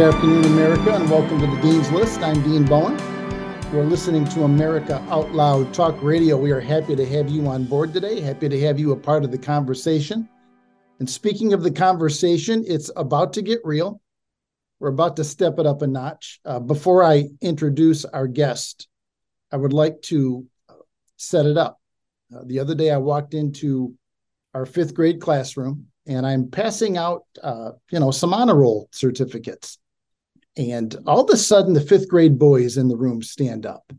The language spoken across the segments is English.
Good afternoon, America, and welcome to the Dean's List. I'm Dean Bowen. You're listening to America Out Loud Talk Radio. We are happy to have you on board today, happy to have you a part of the conversation. And speaking of the conversation, it's about to get real. We're about to step it up a notch. Uh, before I introduce our guest, I would like to set it up. Uh, the other day, I walked into our fifth grade classroom and I'm passing out, uh, you know, some honor roll certificates. And all of a sudden, the fifth grade boys in the room stand up,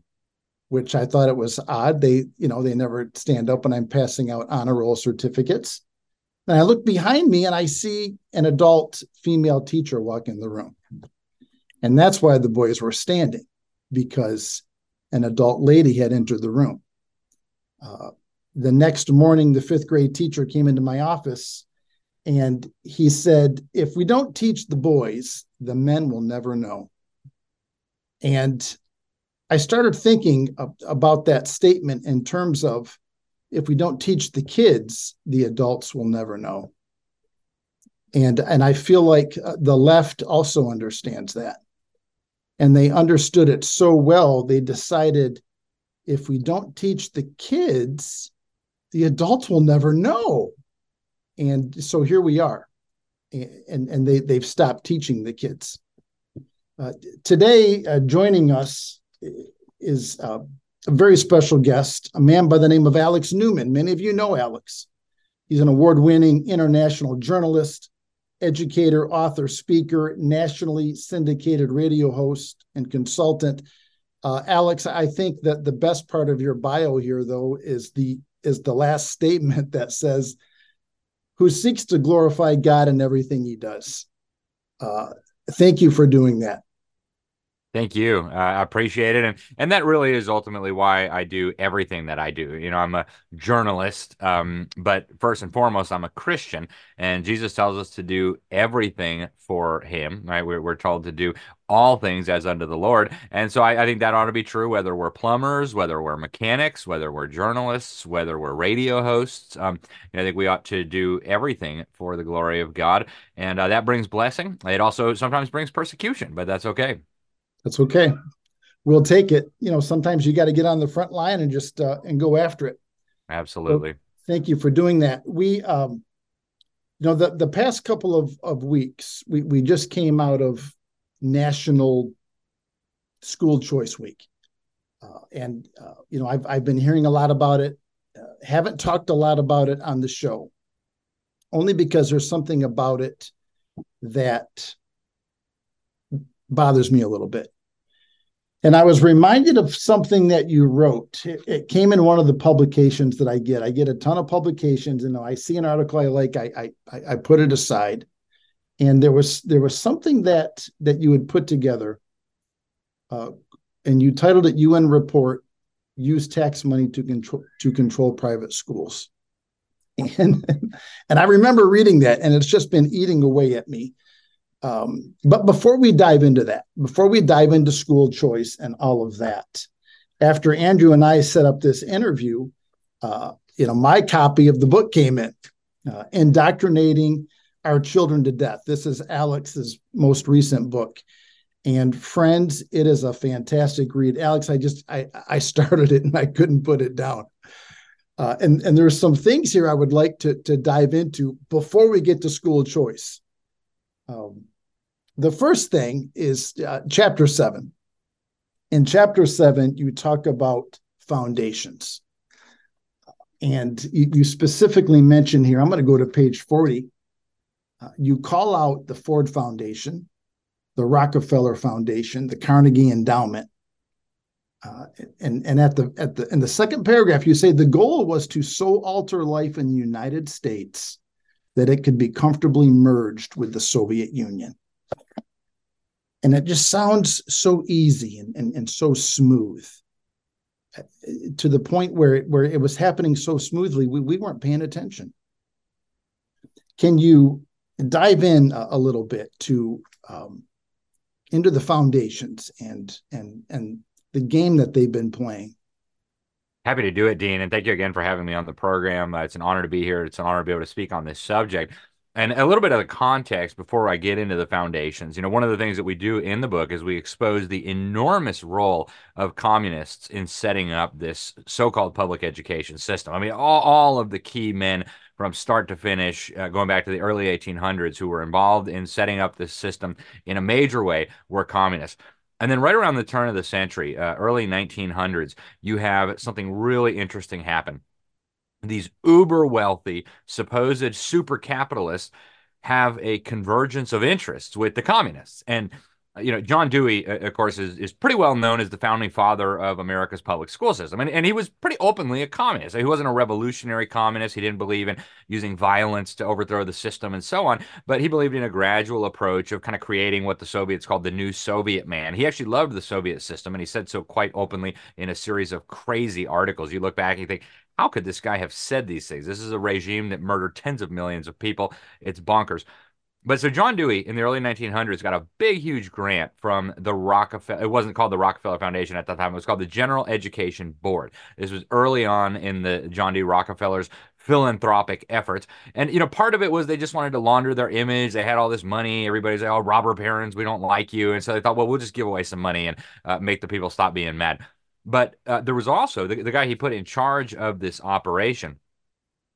which I thought it was odd. They, you know, they never stand up when I'm passing out honor roll certificates. And I look behind me and I see an adult female teacher walk in the room. And that's why the boys were standing, because an adult lady had entered the room. Uh, the next morning, the fifth grade teacher came into my office and he said, If we don't teach the boys, the men will never know. And I started thinking about that statement in terms of if we don't teach the kids, the adults will never know. And, and I feel like uh, the left also understands that. And they understood it so well, they decided if we don't teach the kids, the adults will never know. And so here we are. And, and they, they've stopped teaching the kids. Uh, today, uh, joining us is uh, a very special guest, a man by the name of Alex Newman. Many of you know Alex. He's an award winning international journalist, educator, author, speaker, nationally syndicated radio host, and consultant. Uh, Alex, I think that the best part of your bio here, though, is the is the last statement that says who seeks to glorify God in everything he does. Uh, thank you for doing that. Thank you. Uh, I appreciate it. And and that really is ultimately why I do everything that I do. You know, I'm a journalist, um, but first and foremost, I'm a Christian. And Jesus tells us to do everything for him, right? We're, we're told to do all things as unto the Lord. And so I, I think that ought to be true, whether we're plumbers, whether we're mechanics, whether we're journalists, whether we're radio hosts. Um, I think we ought to do everything for the glory of God. And uh, that brings blessing. It also sometimes brings persecution, but that's okay. That's okay. We'll take it. You know, sometimes you got to get on the front line and just uh, and go after it. Absolutely. So thank you for doing that. We, um, you know, the the past couple of of weeks, we we just came out of National School Choice Week, uh, and uh, you know, I've I've been hearing a lot about it. Uh, haven't talked a lot about it on the show, only because there's something about it that bothers me a little bit. And I was reminded of something that you wrote. It, it, came in one of the publications that I get. I get a ton of publications, and I see an article I like, I I, I put it aside. And there was there was something that that you had put together, uh, and you titled it "UN Report: Use Tax Money to Control to Control Private Schools." And and I remember reading that, and it's just been eating away at me. Um, but before we dive into that, before we dive into school choice and all of that, after Andrew and I set up this interview, uh, you know, my copy of the book came in, uh, Indoctrinating Our Children to Death. This is Alex's most recent book. And friends, it is a fantastic read. Alex, I just I I started it and I couldn't put it down. Uh, and and there's some things here I would like to to dive into before we get to school choice. Um, the first thing is uh, chapter seven. In chapter seven, you talk about foundations. And you, you specifically mention here, I'm going to go to page 40. Uh, you call out the Ford Foundation, the Rockefeller Foundation, the Carnegie Endowment. Uh, and and at the at the in the second paragraph, you say the goal was to so alter life in the United States that it could be comfortably merged with the Soviet Union and it just sounds so easy and, and, and so smooth to the point where it, where it was happening so smoothly we, we weren't paying attention can you dive in a, a little bit to um, into the foundations and and and the game that they've been playing Happy to do it, Dean. And thank you again for having me on the program. Uh, it's an honor to be here. It's an honor to be able to speak on this subject. And a little bit of the context before I get into the foundations. You know, one of the things that we do in the book is we expose the enormous role of communists in setting up this so-called public education system. I mean, all, all of the key men from start to finish, uh, going back to the early 1800s, who were involved in setting up this system in a major way were communists. And then right around the turn of the century, uh, early 1900s, you have something really interesting happen these uber wealthy, supposed super capitalists have a convergence of interests with the communists. And you know, John Dewey, uh, of course, is, is pretty well known as the founding father of America's public school system. And, and he was pretty openly a communist. He wasn't a revolutionary communist. He didn't believe in using violence to overthrow the system and so on. But he believed in a gradual approach of kind of creating what the Soviets called the new Soviet man. He actually loved the Soviet system. And he said so quite openly in a series of crazy articles. You look back and you think, how could this guy have said these things? This is a regime that murdered tens of millions of people. It's bonkers. But so John Dewey in the early 1900s got a big, huge grant from the Rockefeller. It wasn't called the Rockefeller Foundation at that time. It was called the General Education Board. This was early on in the John D. Rockefeller's philanthropic efforts. And, you know, part of it was they just wanted to launder their image. They had all this money. Everybody's like, oh, robber barons, we don't like you. And so they thought, well, we'll just give away some money and uh, make the people stop being mad. But uh, there was also the, the guy he put in charge of this operation.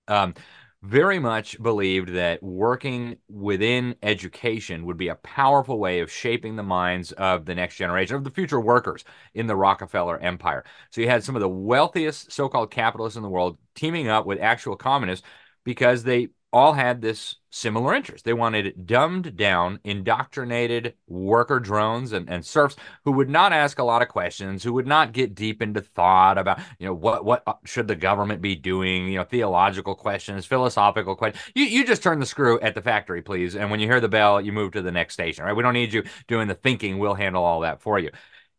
Um, very much believed that working within education would be a powerful way of shaping the minds of the next generation of the future workers in the Rockefeller empire. So you had some of the wealthiest so-called capitalists in the world teaming up with actual communists because they all had this similar interest. They wanted dumbed down, indoctrinated worker drones and, and serfs who would not ask a lot of questions, who would not get deep into thought about, you know, what what uh, should the government be doing, you know, theological questions, philosophical questions. You you just turn the screw at the factory, please. And when you hear the bell, you move to the next station, right? We don't need you doing the thinking. We'll handle all that for you.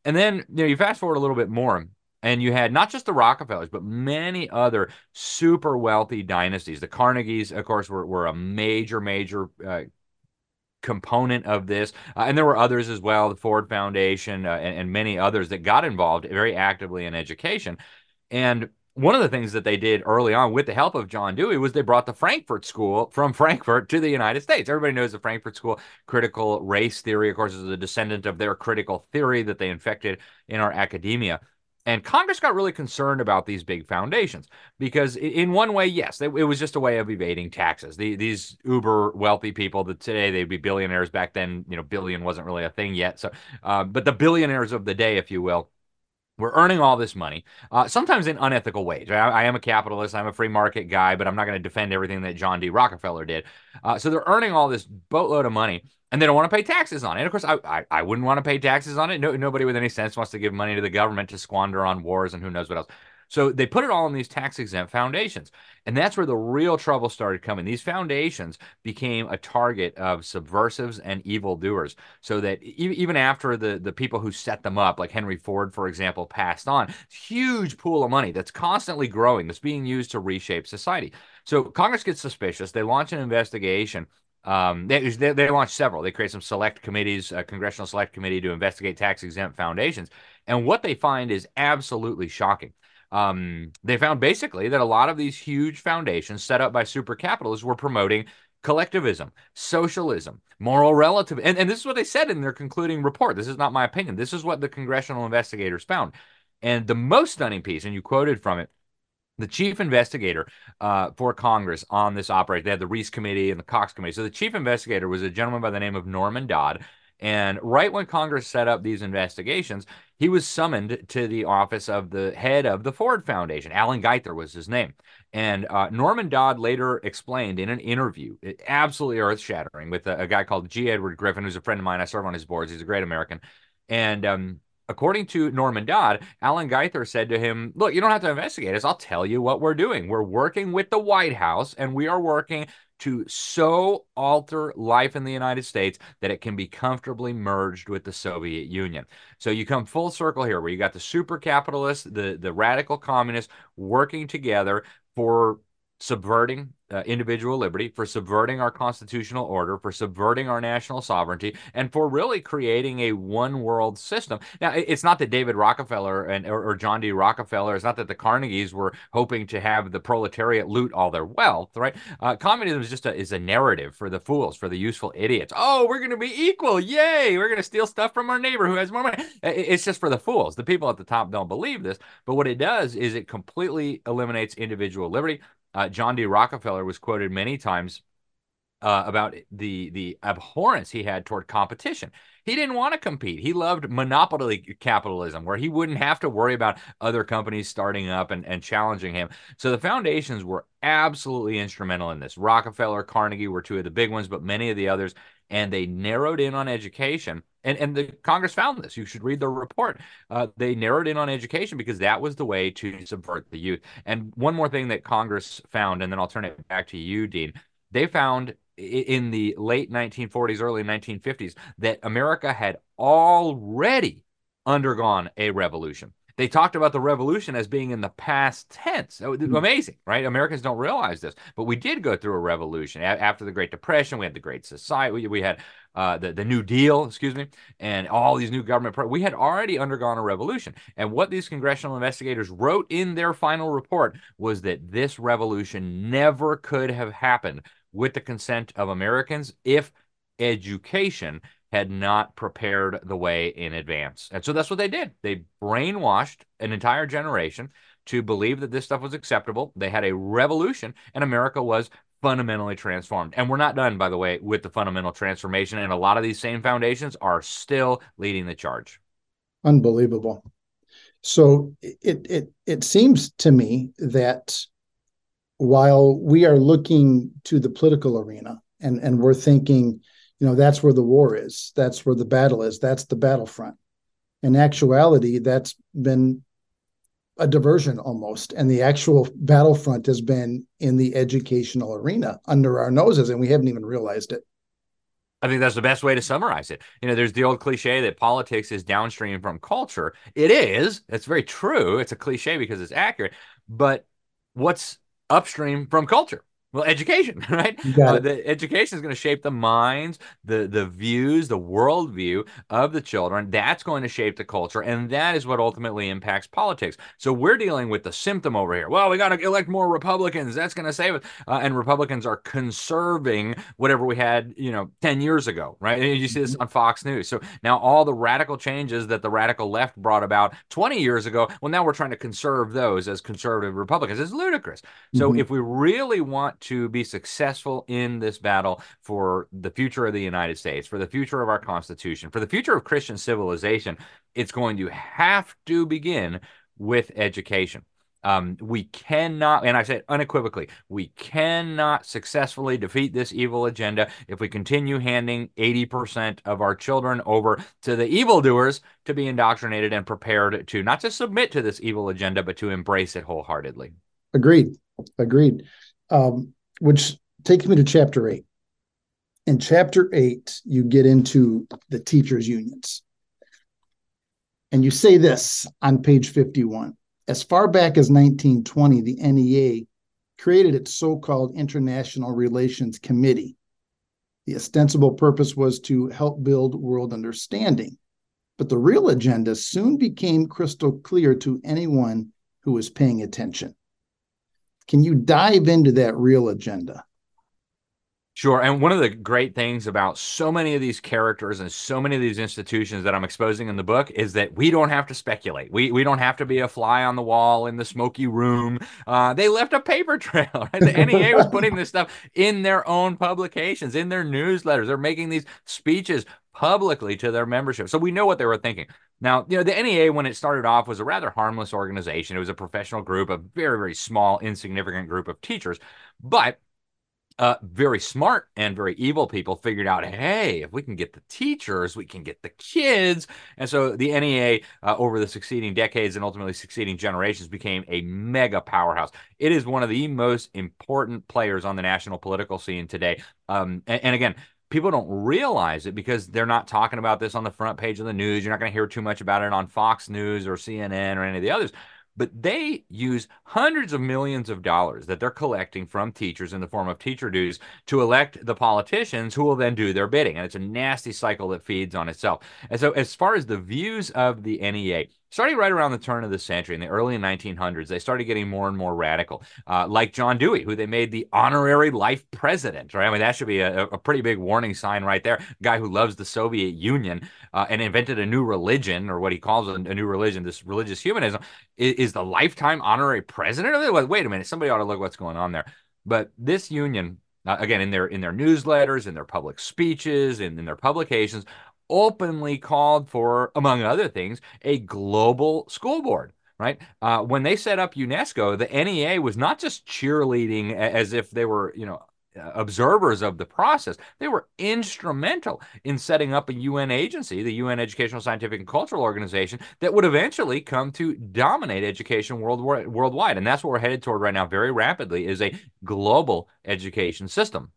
And then, you know, you fast forward a little bit more and you had not just the Rockefellers, but many other super wealthy dynasties. The Carnegies, of course, were, were a major, major uh, component of this. Uh, and there were others as well, the Ford Foundation uh, and, and, many others that got involved very actively in education. And one of the things that they did early on with the help of John Dewey was they brought the Frankfurt School from Frankfurt to the United States. Everybody knows the Frankfurt School critical race theory, of course, is a descendant of their critical theory that they infected in our academia. And Congress got really concerned about these big foundations because, in one way, yes, it was just a way of evading taxes. The, these uber wealthy people that today they'd be billionaires. Back then, you know, billion wasn't really a thing yet. So, uh, but the billionaires of the day, if you will, we're earning all this money, uh, sometimes in unethical ways. I, I, am a capitalist, I'm a free market guy, but I'm not going to defend everything that John D. Rockefeller did. Uh, so they're earning all this boatload of money and they don't want to pay taxes on it. And of course, I, I, I wouldn't want to pay taxes on it. No, nobody with any sense wants to give money to the government to squander on wars and who knows what else. So they put it all in these tax exempt foundations. And that's where the real trouble started coming. These foundations became a target of subversives and evildoers. So that even after the, the people who set them up, like Henry Ford, for example, passed on, huge pool of money that's constantly growing, that's being used to reshape society. So Congress gets suspicious. They launch an investigation um, they, they, they launched several. They create some select committees, a congressional select committee to investigate tax exempt foundations. And what they find is absolutely shocking. Um, they found basically that a lot of these huge foundations set up by super capitalists were promoting collectivism, socialism, moral relative. And, and this is what they said in their concluding report. This is not my opinion. This is what the congressional investigators found. And the most stunning piece, and you quoted from it, the chief investigator uh, for Congress on this operation. They had the Reece Committee and the Cox Committee. So the chief investigator was a gentleman by the name of Norman Dodd. And right when Congress set up these investigations, he was summoned to the office of the head of the Ford Foundation. Alan Gaither was his name. And uh, Norman Dodd later explained in an interview, absolutely earth shattering, with a, a, guy called G. Edward Griffin, who's a friend of mine. I serve on his boards. He's a great American. And um, according to Norman Dodd, Alan Gaither said to him, Look, you don't have to investigate us. I'll tell you what we're doing. We're working with the White House and we are working to so alter life in the United States that it can be comfortably merged with the Soviet Union. So you come full circle here where you got the super capitalists, the, the radical communists working together for subverting uh, individual liberty, for subverting our constitutional order, for subverting our national sovereignty, and for really creating a one world system. Now, it's not that David Rockefeller and or, or, John D. Rockefeller, it's not that the Carnegies were hoping to have the proletariat loot all their wealth, right? Uh, communism is just a, is a narrative for the fools, for the useful idiots. Oh, we're going to be equal. Yay. We're going to steal stuff from our neighbor who has more money. It's just for the fools. The people at the top don't believe this. But what it does is it completely eliminates individual liberty. Uh, John D. Rockefeller was quoted many times uh, about the the abhorrence he had toward competition. He didn't want to compete. He loved monopoly capitalism, where he wouldn't have to worry about other companies starting up and, and challenging him. So the foundations were absolutely instrumental in this. Rockefeller, Carnegie were two of the big ones, but many of the others. And they narrowed in on education. And, and the Congress found this. You should read the report. Uh, they narrowed in on education because that was the way to subvert the youth. And one more thing that Congress found, and then I'll turn it back to you, Dean. They found in the late 1940s, early 1950s, that America had already undergone a revolution. They talked about the revolution as being in the past tense. Hmm. Amazing, right? Americans don't realize this, but we did go through a revolution after the Great Depression. We had the Great Society. We, we had uh, the the New Deal, excuse me, and all these new government. Pro- we had already undergone a revolution, and what these congressional investigators wrote in their final report was that this revolution never could have happened with the consent of Americans if education had not prepared the way in advance. And so that's what they did. They brainwashed an entire generation to believe that this stuff was acceptable. They had a revolution, and America was fundamentally transformed. And we're not done, by the way, with the fundamental transformation. And a lot of these same foundations are still leading the charge. Unbelievable. So it it it seems to me that while we are looking to the political arena and, and we're thinking, you know, that's where the war is, that's where the battle is, that's the battlefront. In actuality, that's been a diversion almost. And the actual battlefront has been in the educational arena under our noses, and we haven't even realized it. I think that's the best way to summarize it. You know, there's the old cliche that politics is downstream from culture. It is. It's very true. It's a cliche because it's accurate. But what's upstream from culture. Well, education, right? Uh, the education is going to shape the minds, the the views, the worldview of the children. That's going to shape the culture, and that is what ultimately impacts politics. So we're dealing with the symptom over here. Well, we got to elect more Republicans. That's going to save it. Uh, and Republicans are conserving whatever we had, you know, ten years ago, right? And you see this mm-hmm. on Fox News. So now all the radical changes that the radical left brought about twenty years ago, well, now we're trying to conserve those as conservative Republicans. It's ludicrous. So mm-hmm. if we really want to be successful in this battle for the future of the United States, for the future of our Constitution, for the future of Christian civilization, it's going to have to begin with education. Um, we cannot, and I say unequivocally, we cannot successfully defeat this evil agenda if we continue handing 80% of our children over to the evildoers to be indoctrinated and prepared to not just submit to this evil agenda, but to embrace it wholeheartedly. Agreed. Agreed um, which takes me to chapter eight. In chapter eight, you get into the teachers' unions. And you say this on page 51 As far back as 1920, the NEA created its so called International Relations Committee. The ostensible purpose was to help build world understanding. But the real agenda soon became crystal clear to anyone who was paying attention. Can you dive into that real agenda? Sure. And one of the great things about so many of these characters and so many of these institutions that I'm exposing in the book is that we don't have to speculate. We, we don't have to be a fly on the wall in the smoky room. Uh, they left a paper trail. Right? The NEA was putting this stuff in their own publications, in their newsletters. They're making these speeches publicly to their membership. So we know what they were thinking. Now, you know, the NEA, when it started off, was a rather harmless organization. It was a professional group, a very, very small, insignificant group of teachers. But uh, very smart and very evil people figured out, hey, if we can get the teachers, we can get the kids. And so the NEA, uh, over the succeeding decades and ultimately succeeding generations, became a mega powerhouse. It is one of the most important players on the national political scene today. Um, and, and again, people don't realize it because they're not talking about this on the front page of the news. You're not going to hear too much about it on Fox News or CNN or any of the others. But they use hundreds of millions of dollars that they're collecting from teachers in the form of teacher dues to elect the politicians who will then do their bidding. And it's a nasty cycle that feeds on itself. And so, as far as the views of the NEA, starting right around the turn of the century in the early 1900s they started getting more and more radical uh, like john dewey who they made the honorary life president right? I mean that should be a, a pretty big warning sign right there. Guy who loves the soviet union uh, and invented a new religion or what he calls a, new religion this religious humanism is, is, the lifetime honorary president of it? Wait a minute somebody ought to look what's going on there. But this union uh, again in their in their newsletters in their public speeches in, in their publications openly called for, among other things, a global school board. Right uh, when they set up UNESCO, the NEA was not just cheerleading as if they were, you know, observers of the process. They were instrumental in setting up a UN agency, the UN Educational, Scientific, and Cultural Organization, that would eventually come to dominate education worldwide. worldwide. And that's what we're headed toward right now very rapidly is a global education system.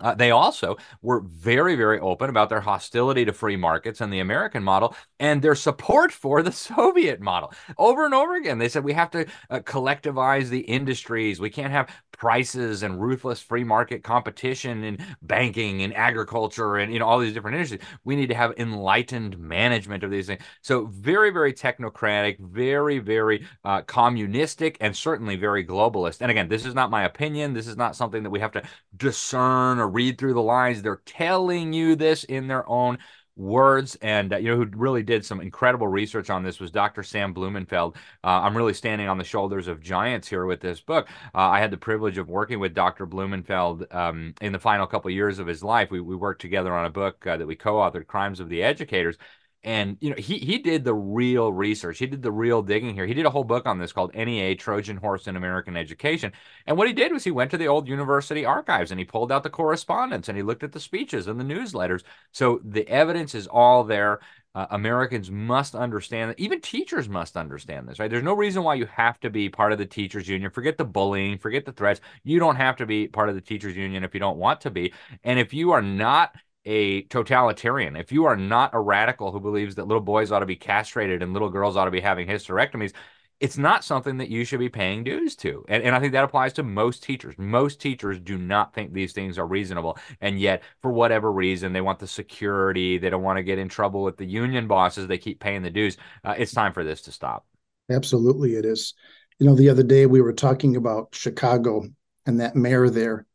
Uh, they also were very, very open about their hostility to free markets and the American model and their support for the Soviet model. Over and over again, they said we have to uh, collectivize the industries. We can't have prices and ruthless free market competition in banking and agriculture and you know all these different industries. We need to have enlightened management of these things. So very, very technocratic, very, very uh, communistic, and certainly very globalist. And again, this is not my opinion. This is not something that we have to discern or read through the lines. They're telling you this in their own words. And uh, you know who really did some incredible research on this was dr sam blumenfeld. Uh, i'm really standing on the shoulders of giants here with this book. Uh, i had the privilege of working with dr blumenfeld um, in the final couple years of his life. We, we worked together on a book uh, that we co-authored crimes of the educators and you know he he did the real research he did the real digging here he did a whole book on this called nea trojan horse in american education and what he did was he went to the old university archives and he pulled out the correspondence and he looked at the speeches and the newsletters so the evidence is all there uh, Americans must understand that. Even teachers must understand this, right? There's no reason why you have to be part of the teachers union. Forget the bullying, forget the threats. You don't have to be part of the teachers union if you don't want to be. And if you are not a totalitarian, if you are not a radical who believes that little boys ought to be castrated and little girls ought to be having hysterectomies, it's not something that you should be paying dues to. And, and I think that applies to most teachers. Most teachers do not think these things are reasonable. And yet, for whatever reason, they want the security. They don't want to get in trouble with the union bosses. They keep paying the dues. Uh, it's time for this to stop. Absolutely, it is. You know, the other day we were talking about Chicago and that mayor there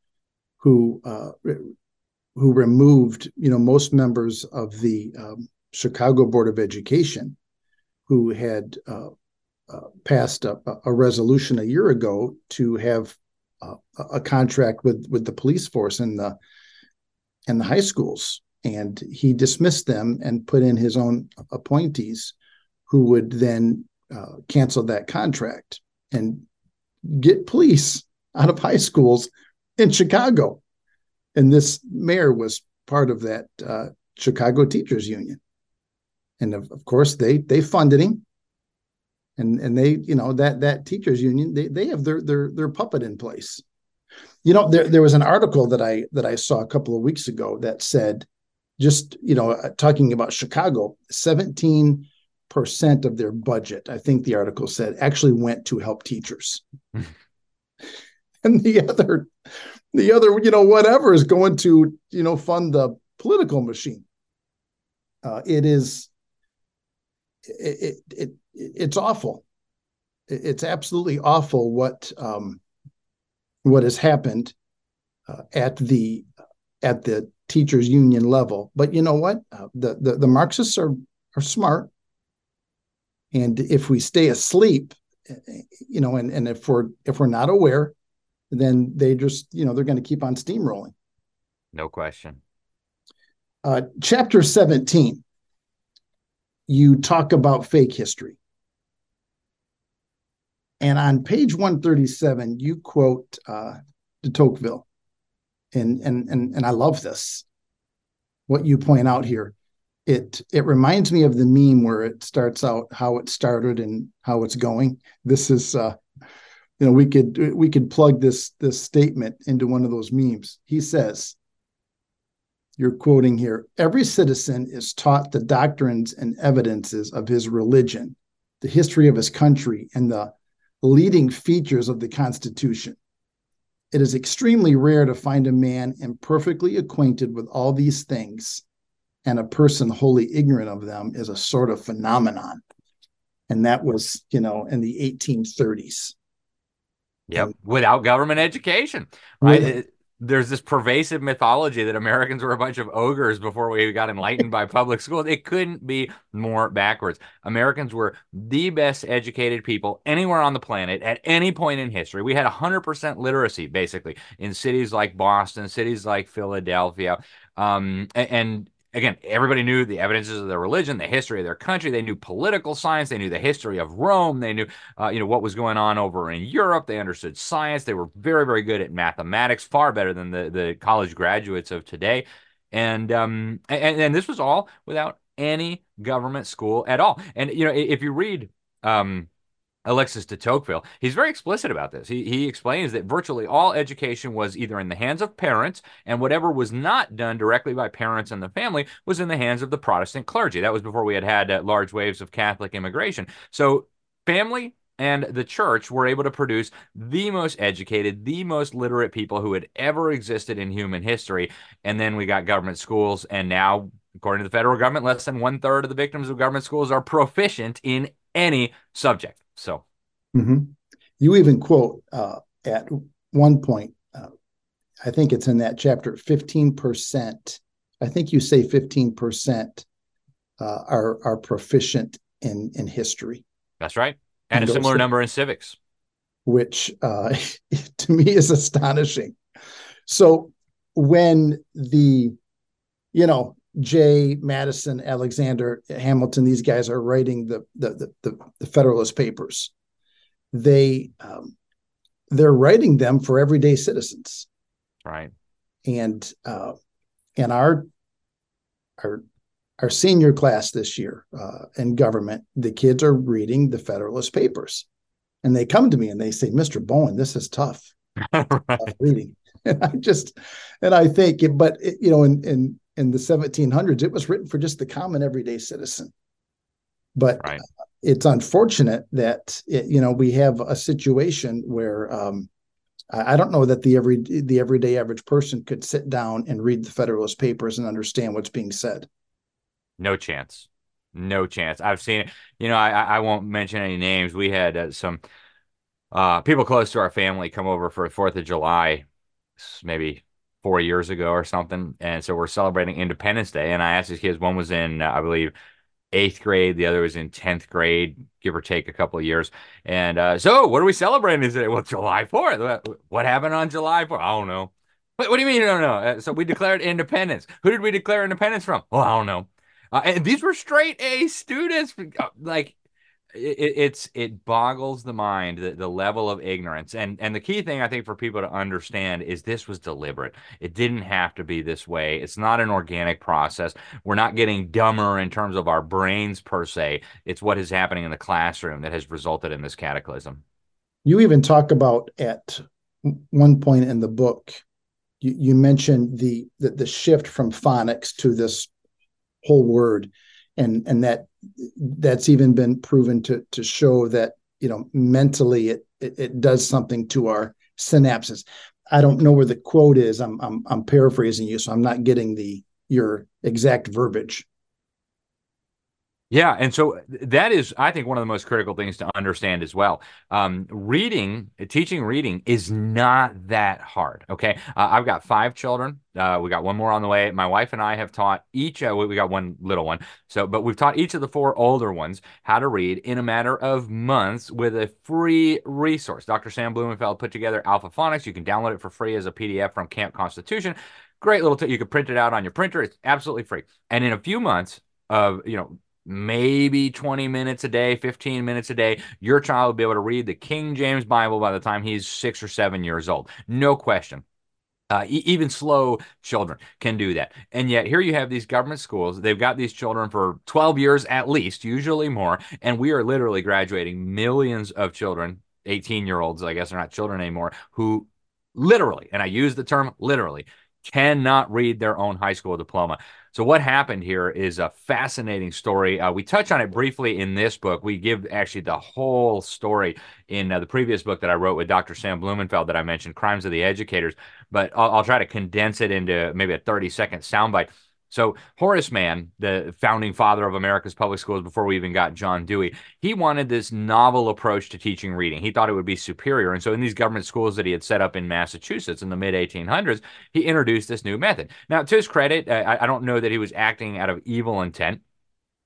who uh, who removed, you know, most members of the um, Chicago Board of Education, who had uh, uh, passed a, a, resolution a year ago to have uh, a contract with with the police force in the in the high schools, and he dismissed them and put in his own appointees, who would then uh, cancel that contract and get police out of high schools in Chicago and this mayor was part of that uh, Chicago Teachers Union, and of, of course they they funded him, and and they you know that that teachers union they they have their their their puppet in place. You know there there was an article that I that I saw a couple of weeks ago that said, just you know uh, talking about Chicago, seventeen percent of their budget, I think the article said, actually went to help teachers. and the other the other, you know, whatever is going to, you know, fund the political machine. Uh, it is, it, it, it, it's awful. It's absolutely awful what um, what has happened uh, at the at the teachers union level. But you know what? Uh, the, the the Marxists are are smart, and if we stay asleep, you know, and and if we're if we're not aware, then they just, you know, they're going to keep on steamrolling. No question. Uh, chapter 17, you talk about fake history. And on page 137, you quote uh, de Tocqueville. And, and, and, and I love this, what you point out here. It, it reminds me of the meme where it starts out how it started and how it's going. This is uh, you know we could we could plug this this statement into one of those memes he says you're quoting here every citizen is taught the doctrines and evidences of his religion the history of his country and the leading features of the Constitution. It is extremely rare to find a man imperfectly acquainted with all these things, and a person wholly ignorant of them is a sort of phenomenon. And that was, you know, in the 1830s. Yep, without government education, right? With, there's this pervasive mythology that Americans were a bunch of ogres before we got enlightened by public schools. It couldn't be more backwards. Americans were the best educated people anywhere on the planet at any point in history. We had 100% literacy, basically, in cities like Boston, cities like Philadelphia. Um, and again, everybody knew the evidences of their religion, the history of their country. They knew political science. They knew the history of Rome. They knew, uh, you know, what was going on over in Europe. They understood science. They were very, very good at mathematics, far better than the the college graduates of today. And um, and, and this was all without any government school at all. And you know, if you read um Alexis de Tocqueville, he's very explicit about this. He, he explains that virtually all education was either in the hands of parents, and whatever was not done directly by parents and the family was in the hands of the Protestant clergy. That was before we had had uh, large waves of Catholic immigration. So, family and the church were able to produce the most educated, the most literate people who had ever existed in human history. And then we got government schools, and now according to the federal government, less than one third of the victims of government schools are proficient in any subject. So, mm-hmm. you even quote uh, at one point, uh, I think it's in that chapter, 15%. I think you say 15% uh, are, are proficient in, in history. That's right. And, and a similar number in civics. Which uh, to me is astonishing. So when the, you know, Jay, Madison, Alexander, Hamilton, these guys are writing the the the, the Federalist Papers. They um, they're writing them for everyday citizens, right? And uh, and our our our senior class this year uh, in government, the kids are reading the Federalist Papers, and they come to me and they say, "Mr. Bowen, this is tough, right. tough reading." And I just and I think, but it, you know, in in in the 1700s, it was written for just the common everyday citizen. But right. it's unfortunate that it, you know we have a situation where um, I don't know that the every the everyday average person could sit down and read the Federalist Papers and understand what's being said. No chance. No chance. I've seen it. You know, I I won't mention any names. We had uh, some uh, people close to our family come over for Fourth of July, maybe four years ago or something. And so we're celebrating Independence Day. And I asked these kids, one was in, uh, I believe, eighth grade, the other was in 10th grade, give or take a couple of years. And uh, so, what are we celebrating today? Well, July 4th. What happened on July 4th? I don't know. What, what do you mean you don't know? Uh, so, we declared independence. Who did we declare independence from? Well, I don't know. Uh, and these were straight A students. Uh, like, it, it's it boggles the mind the, the level of ignorance. And and the key thing i think for people to understand is this was deliberate. It didn't have to be this way. It's not an organic process. We're not getting dumber in terms of our brains per se. It's what is happening in the classroom that has resulted in this cataclysm. You even talk about at one point in the book you, you mentioned the, the the shift from phonics to this whole word and and that that's even been proven to to show that you know mentally it it, it does something to our synapses. I don't know where the quote is. I'm I'm I'm paraphrasing you, so I'm not getting the your exact verbiage. Yeah, and so that is, I think, one of the most critical things to understand as well. Um, reading, teaching reading is not that hard. Okay, uh, I've got five children. Uh, we got one more on the way. My wife and I have taught each. Uh, we got one little one. So, but we've taught each of the four older ones how to read in a matter of months with a free resource. Dr. Sam Blumenfeld put together Alpha Phonics. You can download it for free as a PDF from Camp Constitution. Great little. T- you can print it out on your printer. It's absolutely free. And in a few months of you know maybe 20 minutes a day, 15 minutes a day, your child will be able to read the King James Bible by the time he's six or seven years old. No question. Uh, e- even slow children can do that. And yet, here you have these government schools. They've got these children for 12 years at least, usually more. And we are literally graduating millions of children, 18 year olds, I guess are not children anymore, who literally, and I use the term literally, cannot read their own high school diploma. So what happened here is a fascinating story. Uh, we touch on it briefly in this book. We give actually the whole story in uh, the previous book that I wrote with Dr. Sam Blumenfeld that I mentioned, Crimes of the Educators. But I'll, I'll try to condense it into maybe a 30 second soundbite. So Horace Mann, the founding father of America's public schools before we even got John Dewey, he wanted this novel approach to teaching reading. He thought it would be superior. And so in these government schools that he had set up in Massachusetts in the mid 1800s, he introduced this new method. Now, to his credit, I, I don't know that he was acting out of evil intent.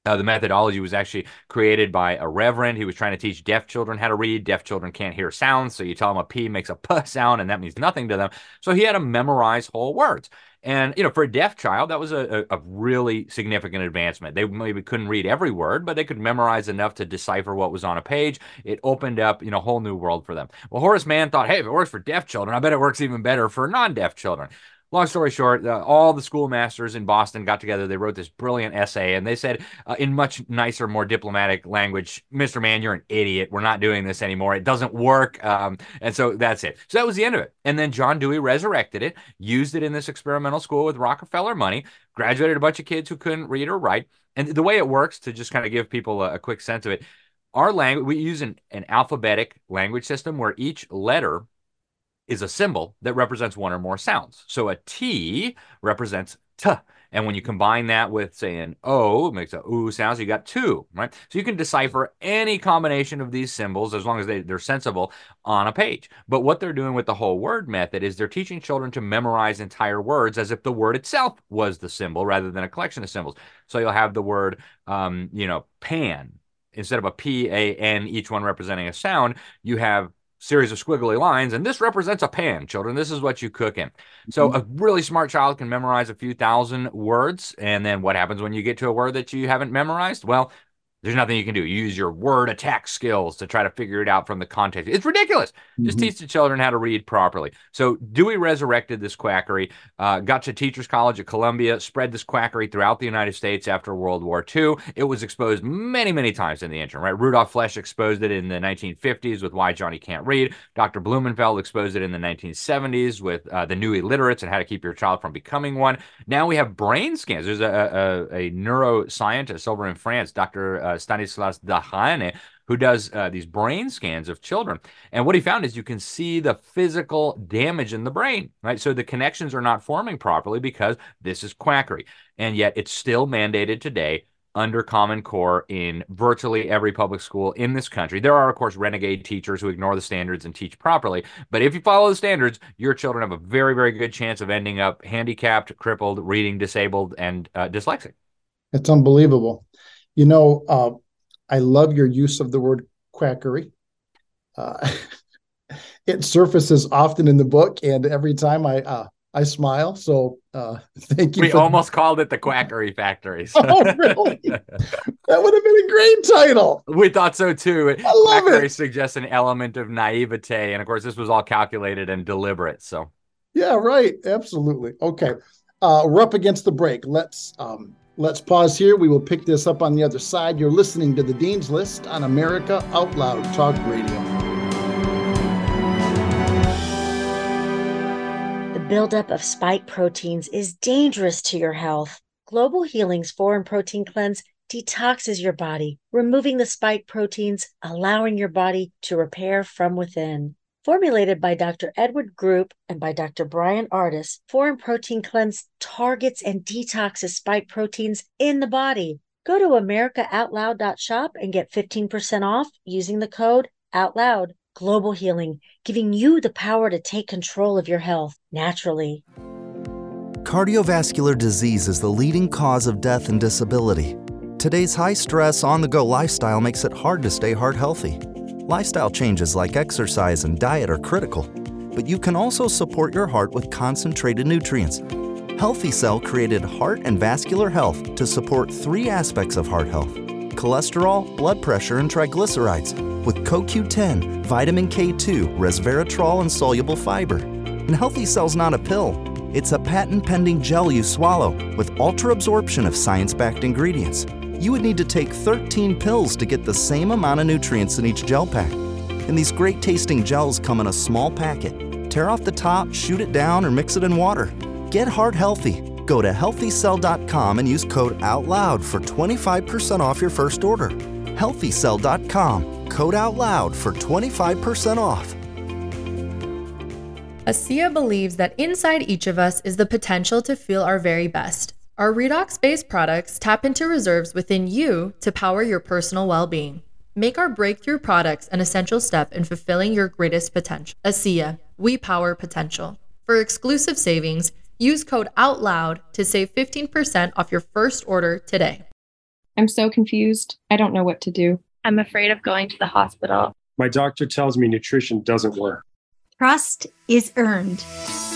Uh, the methodology was actually created by a reverend. He was trying to teach deaf children how to read. Deaf children can't hear sounds, so you tell them a P makes a P sound, and that means nothing to them. So he had to memorize whole words. And you know, for a deaf child, that was a, a, really significant advancement. They maybe couldn't read every word, but they could memorize enough to decipher what was on a page. It opened up, you know, a whole new world for them. Well, Horace Mann thought, hey, if it works for deaf children, I bet it works even better for non-deaf children long story short, uh, all the schoolmasters in Boston got together. They wrote this brilliant essay, and they said, uh, in much nicer, more diplomatic language, "Mr. Mann, you're an idiot. We're not doing this anymore. It doesn't work." Um, and so that's it. So that was the end of it. And then John Dewey resurrected it, used it in this experimental school with Rockefeller money, graduated a bunch of kids who couldn't read or write. And the way it works, to just kind of give people a, a quick sense of it, our language we use an, an alphabetic language system where each letter is a symbol that represents one or more sounds. So a T represents T. And when you combine that with, say, an O, it makes a oo sound. So you got two, right? So you can decipher any combination of these symbols as long as they, they're sensible on a page. But what they're doing with the whole word method is they're teaching children to memorize entire words as if the word itself was the symbol rather than a collection of symbols. So you'll have the word, um, you know, pan. Instead of a P, A, N, each one representing a sound, you have series of squiggly lines, and this represents a pan, children. This is what you cook in. So mm-hmm. a really smart child can memorize a few thousand words, and then what happens when you get to a word that you haven't memorized? Well, there's nothing you can do. You use your word attack skills to try to figure it out from the context. It's ridiculous. Mm-hmm. Just teach the children how to read properly. So Dewey resurrected this quackery, uh, got to Teachers College at Columbia, spread this quackery throughout the United States after World War II. It was exposed many, many times in the interim, right? Rudolf Flesch exposed it in the 1950s with Why Johnny Can't Read. Dr. Blumenfeld exposed it in the 1970s with uh, the new illiterates and how to keep your child from becoming one. Now we have brain scans. There's a, a, a neuroscientist over in France, Dr. Uh, Stanislas Dehaene, who does uh, these brain scans of children. And what he found is you can see the physical damage in the brain, right? So the connections are not forming properly because this is quackery. And yet it's still mandated today under Common Core in virtually every public school in this country. There are, of course, renegade teachers who ignore the standards and teach properly. But if you follow the standards, your children have a very, very good chance of ending up handicapped, crippled, reading disabled, and uh, dyslexic. It's unbelievable. You know, uh, I love your use of the word quackery. Uh, it surfaces often in the book, and every time I uh, I smile. So uh, thank you. We almost that. called it the Quackery Factory. oh, really? that would have been a great title. We thought so too. I love Quackery it. suggests an element of naivete, and of course, this was all calculated and deliberate. So, yeah, right. Absolutely. Okay, uh, we're up against the break. Let's um, Let's pause here. We will pick this up on the other side. You're listening to the Dean's List on America Out Loud Talk Radio. The buildup of spike proteins is dangerous to your health. Global Healing's Foreign Protein Cleanse detoxes your body, removing the spike proteins, allowing your body to repair from within. Formulated by Dr. Edward Group and by Dr. Bryan Ardis, Foreign Protein Cleanse targets and detoxes spike proteins in the body. Go to americaoutloud.shop and get 15% off using the code OUTLOUD. Global Healing, giving you the power to take control of your health naturally. Cardiovascular disease is the leading cause of death and disability. Today's high stress, on the go lifestyle makes it hard to stay heart healthy. Lifestyle changes like exercise and diet are critical, but you can also support your heart with concentrated nutrients. Healthy Cell created Heart and Vascular Health to support three aspects of heart health cholesterol, blood pressure, and triglycerides with CoQ10, vitamin K2, resveratrol, and soluble fiber. And Healthy Cell's not a pill, it's a patent pending gel you swallow with ultra absorption of science backed ingredients you would need to take 13 pills to get the same amount of nutrients in each gel pack. And these great tasting gels come in a small packet. Tear off the top, shoot it down, or mix it in water. Get heart healthy. Go to healthycell.com and use code OUTLOUD for 25% off your first order. Healthycell.com, code OUTLOUD for 25% off. ASEA believes that inside each of us is the potential to feel our very best. Our redox based products tap into reserves within you to power your personal well being. Make our breakthrough products an essential step in fulfilling your greatest potential. ASEA, we power potential. For exclusive savings, use code OUTLOUD to save 15% off your first order today. I'm so confused. I don't know what to do. I'm afraid of going to the hospital. My doctor tells me nutrition doesn't work. Trust is earned.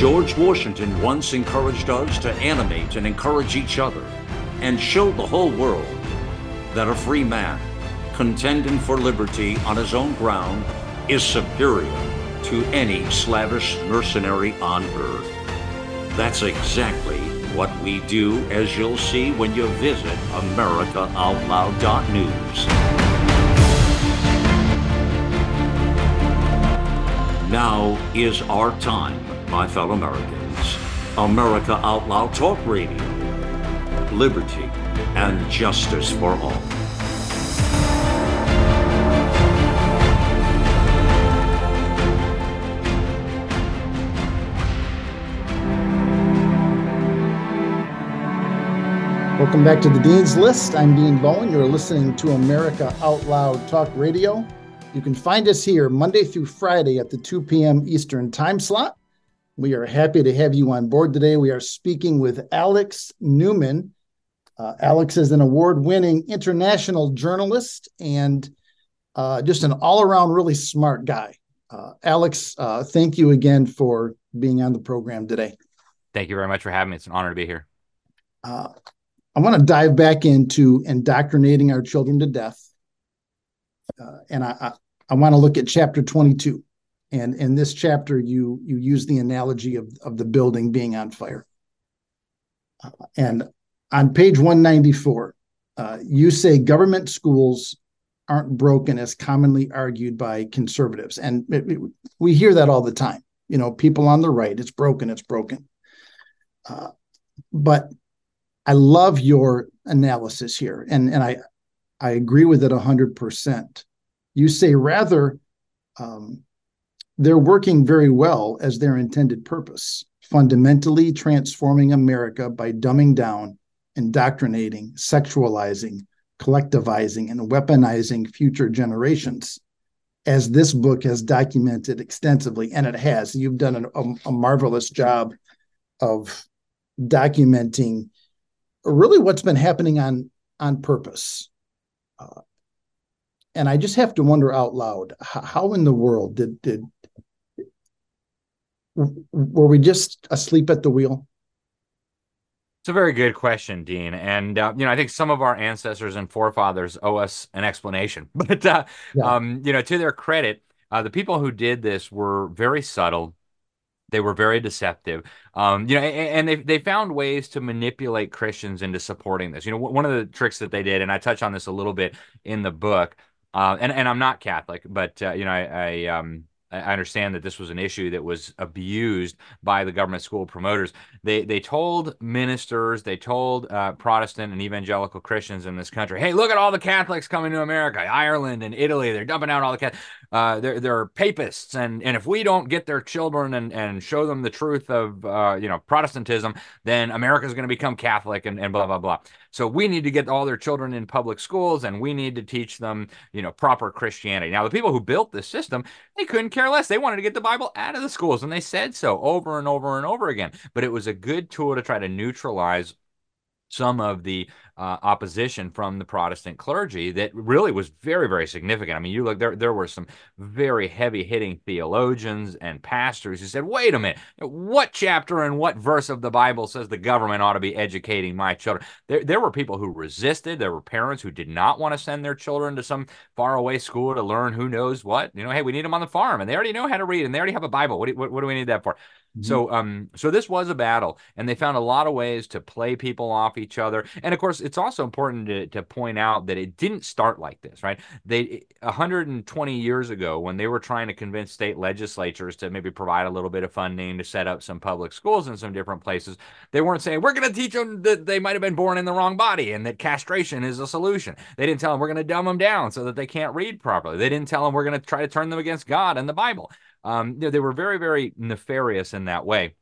George Washington once encouraged us to animate and encourage each other and show the whole world that a free man contending for liberty on his own ground is superior to any slavish mercenary on earth. That's exactly what we do, as you'll see when you visit AmericaOutloud.news. Now is our time my fellow Americans. America Out Loud Talk Radio. Liberty and justice for all. Welcome back to the Dean's List. I'm Dean Bowen. You're listening to America Out Loud Talk Radio. You can find us here Monday through Friday at the 2 p.m. Eastern time slot. We are happy to have you on board today. We are speaking with Alex Newman. Uh, Alex is an award winning international journalist and uh, just an all around really smart guy. Uh, Alex, uh, thank you again for being on the program today. Thank you very much for having me. It's an honor to be here. Uh, I want to dive back into indoctrinating our children to death. Uh, and I, I, I want to look at chapter 22 and in this chapter you you use the analogy of of the building being on fire. Uh, and on page 194 uh, you say government schools aren't broken as commonly argued by conservatives. And it, it, we hear that all the time. You know people on the right it's broken it's broken. Uh, but i love your analysis here and and i i agree with it 100% you say rather um, they're working very well as their intended purpose, fundamentally transforming America by dumbing down, indoctrinating, sexualizing, collectivizing, and weaponizing future generations, as this book has documented extensively. And it has. You've done a, a marvelous job of documenting really what's been happening on on purpose. Uh, and I just have to wonder out loud how, how in the world did did were we just asleep at the wheel? It's a very good question, Dean. And, uh, you know, I think some of our ancestors and forefathers owe us an explanation. But, uh, yeah. um, you know, to their credit, uh, the people who did this were very subtle. They were very deceptive. Um, you know, and, and they, they found ways to manipulate Christians into supporting this. You know, one of the tricks that they did, and I touch on this a little bit in the book, uh, and, and I'm not Catholic, but, uh, you know, I, I um, I understand that this was an issue that was abused by the government school promoters. They they told ministers, they told uh, Protestant and evangelical Christians in this country, "Hey, look at all the Catholics coming to America, Ireland and Italy. They're dumping out all the Catholics. Uh, they're they're papists, and and if we don't get their children and and show them the truth of uh, you know Protestantism, then America is going to become Catholic and and blah blah blah." So we need to get all their children in public schools and we need to teach them, you know, proper Christianity. Now, the people who built this system, they couldn't care less. They wanted to get the Bible out of the schools and they said so over and over and over again. But it was a good tool to try to neutralize some of the uh, opposition from the Protestant clergy that really was very, very significant. I mean, you look there, there were some very heavy hitting theologians and pastors who said, wait a minute, what chapter and what verse of the Bible says the government ought to be educating my children? There, there were people who resisted. There were parents who did not want to send their children to some faraway school to learn who knows what. You know, hey, we need them on the farm and they already know how to read and they already have a Bible. What do, what, what do we need that for? Mm-hmm. So, um, so this was a battle, and they found a lot of ways to play people off each other. And of course, it's also important to, to point out that it didn't start like this, right? They 120 years ago, when they were trying to convince state legislatures to maybe provide a little bit of funding to set up some public schools in some different places, they weren't saying we're going to teach them that they might have been born in the wrong body and that castration is a solution. They didn't tell them we're going to dumb them down so that they can't read properly. They didn't tell them we're going to try to turn them against God and the Bible. Um, know, they were very, very nefarious in that way.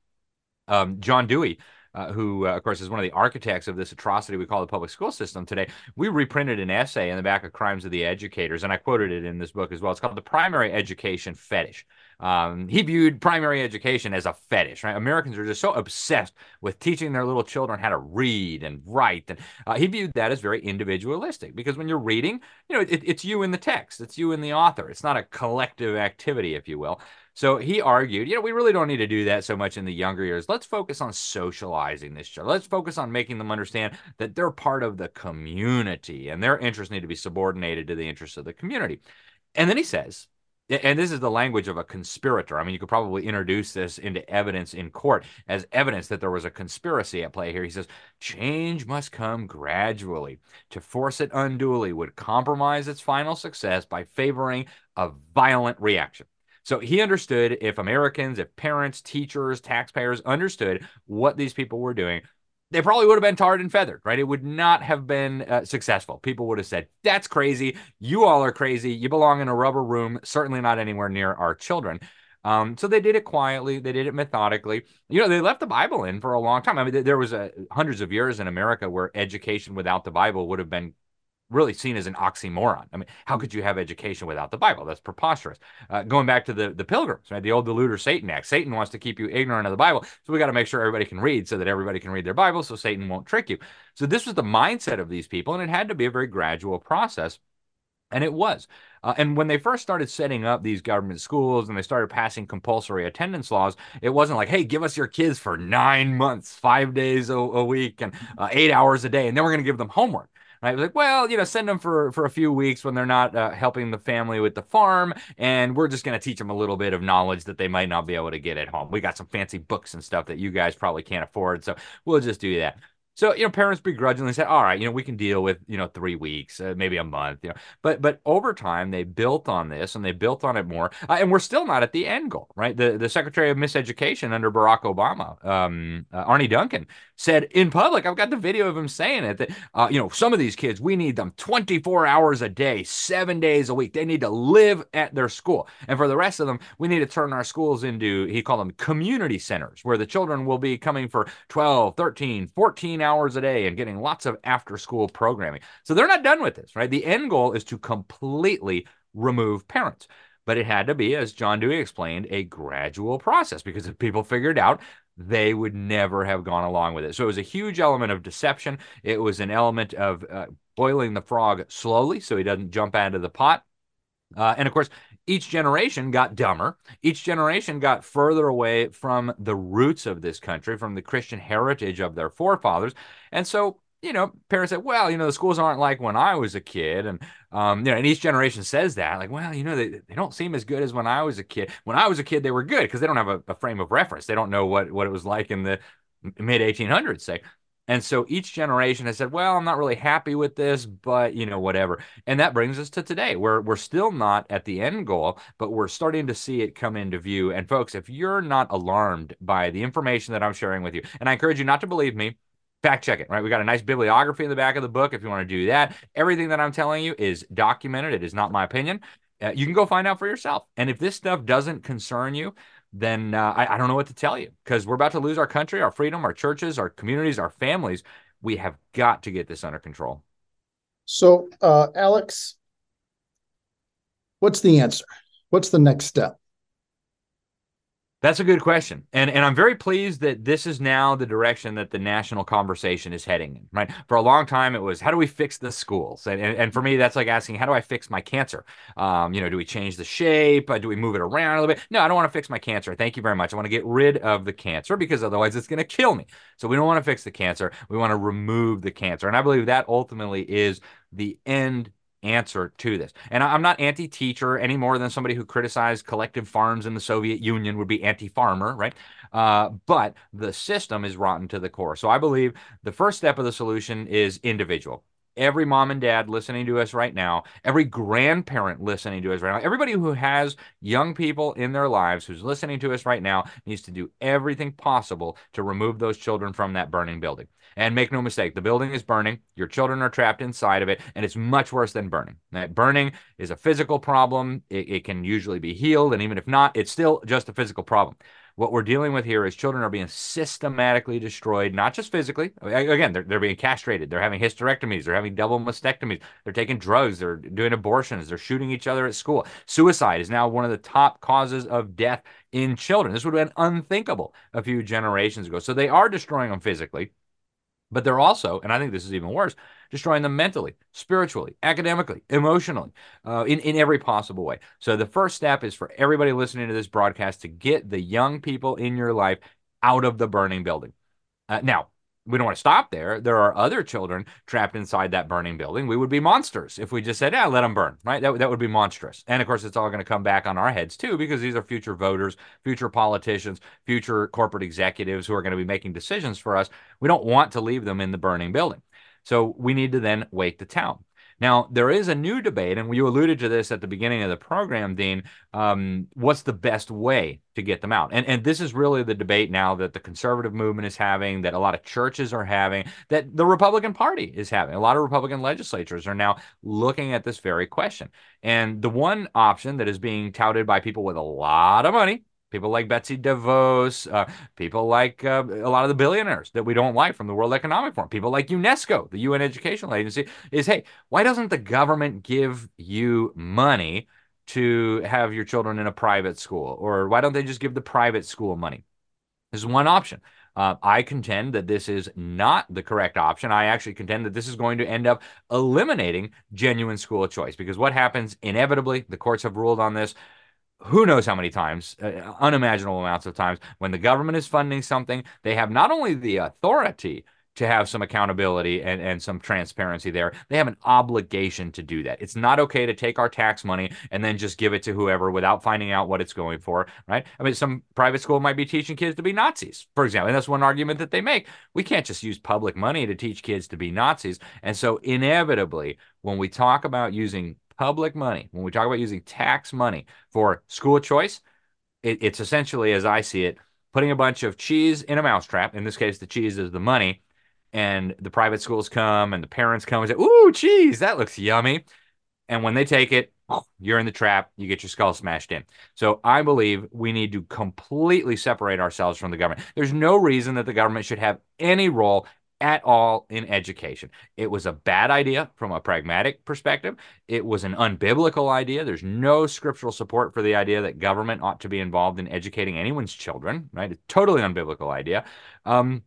Um, John Dewey, uh, who, uh, of course, is one of the architects of this atrocity we call the public school system today, we reprinted an essay in the back of Crimes of the Educators, and I quoted it in this book as well. It's called The Primary Education Fetish. Um, he viewed primary education as a fetish, right? Americans are just so obsessed with teaching their little children how to read and write. And uh, he viewed that as very individualistic because when you're reading, you know, it, it's you in the text, it's you in the author. It's not a collective activity, if you will. So he argued, you know, we really don't need to do that so much in the younger years. Let's focus on socializing this child. Let's focus on making them understand that they're part of the community and their interests need to be subordinated to the interests of the community. And then he says, and this is the language of a conspirator. I mean, you could probably introduce this into evidence in court as evidence that there was a conspiracy at play here. He says, change must come gradually. To force it unduly would compromise its final success by favoring a violent reaction. So he understood if Americans, if parents, teachers, taxpayers understood what these people were doing, they probably would have been tarred and feathered, right? It would not have been uh, successful. People would have said, That's crazy. You all are crazy. You belong in a rubber room, certainly not anywhere near our children. Um, so they did it quietly. They did it methodically. You know, they left the Bible in for a long time. I mean, there was a, uh, hundreds of years in America where education without the Bible would have been really seen as an oxymoron. I mean, how could you have education without the Bible? That's preposterous. Uh, going back to the, the pilgrims, right? The old deluder Satan act. Satan wants to keep you ignorant of the Bible. So we got to make sure everybody can read so that everybody can read their Bible so Satan won't trick you. So this was the mindset of these people, and it had to be a very gradual process. And it was. Uh, and when they first started setting up these government schools and they started passing compulsory attendance laws, it wasn't like, hey, give us your kids for nine months, five days a, a week, and uh, eight hours a day, and then we're going to give them homework right? Like, well, you know, send them for for a few weeks when they're not uh, helping the family with the farm, and we're just going to teach them a little bit of knowledge that they might not be able to get at home. We got some fancy books and stuff that you guys probably can't afford, so we'll just do that. So, you know, parents begrudgingly said, all right, you know, we can deal with, you know, three weeks, uh, maybe a month, you know, but, but over time they built on this and they built on it more. Uh, and we're still not at the end goal, right? The, the secretary of miseducation under Barack Obama, um, uh, Arne Duncan said in public, I've got the video of him saying it that, uh, you know, some of these kids, we need them 24 hours a day, seven days a week. They need to live at their school. And for the rest of them, we need to turn our schools into, he called them community centers where the children will be coming for 12, 13, 14 hours hours a day and getting lots of after school programming. So they're not done with this, right? The end goal is to completely remove parents. But it had to be, as John Dewey explained, a gradual process because if people figured out, they would never have gone along with it. So it was a huge element of deception. It was an element of uh, boiling the frog slowly so he doesn't jump out of the pot. Uh, and of course, each generation got dumber. Each generation got further away from the roots of this country, from the Christian heritage of their forefathers. And so, you know, parents said, well, you know, the schools aren't like when I was a kid. And, um, you know, and each generation says that, like, well, you know, they, they don't seem as good as when I was a kid. When I was a kid, they were good because they don't have a, a frame of reference. They don't know what, what it was like in the mid 1800s, say. And so each generation has said, well, I'm not really happy with this, but you know, whatever. And that brings us to today, where we're still not at the end goal, but we're starting to see it come into view. And folks, if you're not alarmed by the information that I'm sharing with you, and I encourage you not to believe me, fact check it, right? We got a nice bibliography in the back of the book if you want to do that. Everything that I'm telling you is documented. It is not my opinion. Uh, you can go find out for yourself. And if this stuff doesn't concern you, then uh, I, I don't know what to tell you because we're about to lose our country, our freedom, our churches, our communities, our families. We have got to get this under control. So, uh, Alex, what's the answer? What's the next step? That's a good question. And and I'm very pleased that this is now the direction that the national conversation is heading in, right? For a long time it was how do we fix the schools? And and, and for me that's like asking how do I fix my cancer? Um, you know, do we change the shape? Uh, do we move it around a little bit? No, I don't want to fix my cancer. Thank you very much. I want to get rid of the cancer because otherwise it's going to kill me. So we don't want to fix the cancer. We want to remove the cancer. And I believe that ultimately is the end answer to this. And I'm not anti teacher any more than somebody who criticized collective farms in the Soviet Union would be anti farmer, right? Uh, but the system is rotten to the core. So I believe the first step of the solution is individual. Every mom and dad listening to us right now, every grandparent listening to us right now, everybody who has young people in their lives who's listening to us right now needs to do everything possible to remove those children from that burning building. And make no mistake, the building is burning. Your children are trapped inside of it, and it's much worse than burning. Burning is a physical problem. It, it can usually be healed, and even if not, it's still just a physical problem. What we're dealing with here is children are being systematically destroyed, not just physically. Again, they're, they're being castrated. They're having hysterectomies. They're having double mastectomies. They're taking drugs. They're doing abortions. They're shooting each other at school. Suicide is now one of the top causes of death in children. This would have been unthinkable a few generations ago. So they are destroying them physically. But they're also, and I think this is even worse, destroying them mentally, spiritually, academically, emotionally, uh, in, in every possible way. So the first step is for everybody listening to this broadcast to get the young people in your life out of the burning building. Uh, now, we don't want to stop there. There are other children trapped inside that burning building. We would be monsters if we just said, yeah, let them burn, right? That, that would be monstrous. And of course, it's all going to come back on our heads too, because these are future voters, future politicians, future corporate executives who are going to be making decisions for us. We don't want to leave them in the burning building. So we need to then wake the town. Now, there is a new debate, and you alluded to this at the beginning of the program, Dean. Um, what's the best way to get them out? And, and this is really the debate now that the conservative movement is having, that a lot of churches are having, that the Republican Party is having. A lot of Republican legislatures are now looking at this very question. And the one option that is being touted by people with a lot of money, people like Betsy DeVos, uh, people like uh, a lot of the billionaires that we don't like from the World Economic Forum, people like UNESCO, the UN Educational Agency, is hey, why doesn't the government give you money to have your children in a private school? Or why don't they just give the private school money? This is one option. Uh, I contend that this is not the correct option. I actually contend that this is going to end up eliminating genuine school choice because what happens inevitably, the courts have ruled on this, who knows how many times, uh, unimaginable amounts of times, when the government is funding something, they have not only the authority to have some accountability and, and some transparency there, they have an obligation to do that. It's not okay to take our tax money and then just give it to whoever without finding out what it's going for, right? I mean, some private school might be teaching kids to be Nazis, for example. And that's one argument that they make. We can't just use public money to teach kids to be Nazis. And so, inevitably, when we talk about using public money, when we talk about using tax money for school choice, it, it's essentially, as I see it, putting a bunch of cheese in a mousetrap. In this case, the cheese is the money. And the private schools come and the parents come and say, Ooh, cheese, that looks yummy. And when they take it, you're in the trap, you get your skull smashed in. So I believe we need to completely separate ourselves from the government. There's no reason that the government should have any role at all in education. It was a bad idea from a pragmatic perspective. It was an unbiblical idea. There's no scriptural support for the idea that government ought to be involved in educating anyone's children, right? A totally unbiblical idea. Um,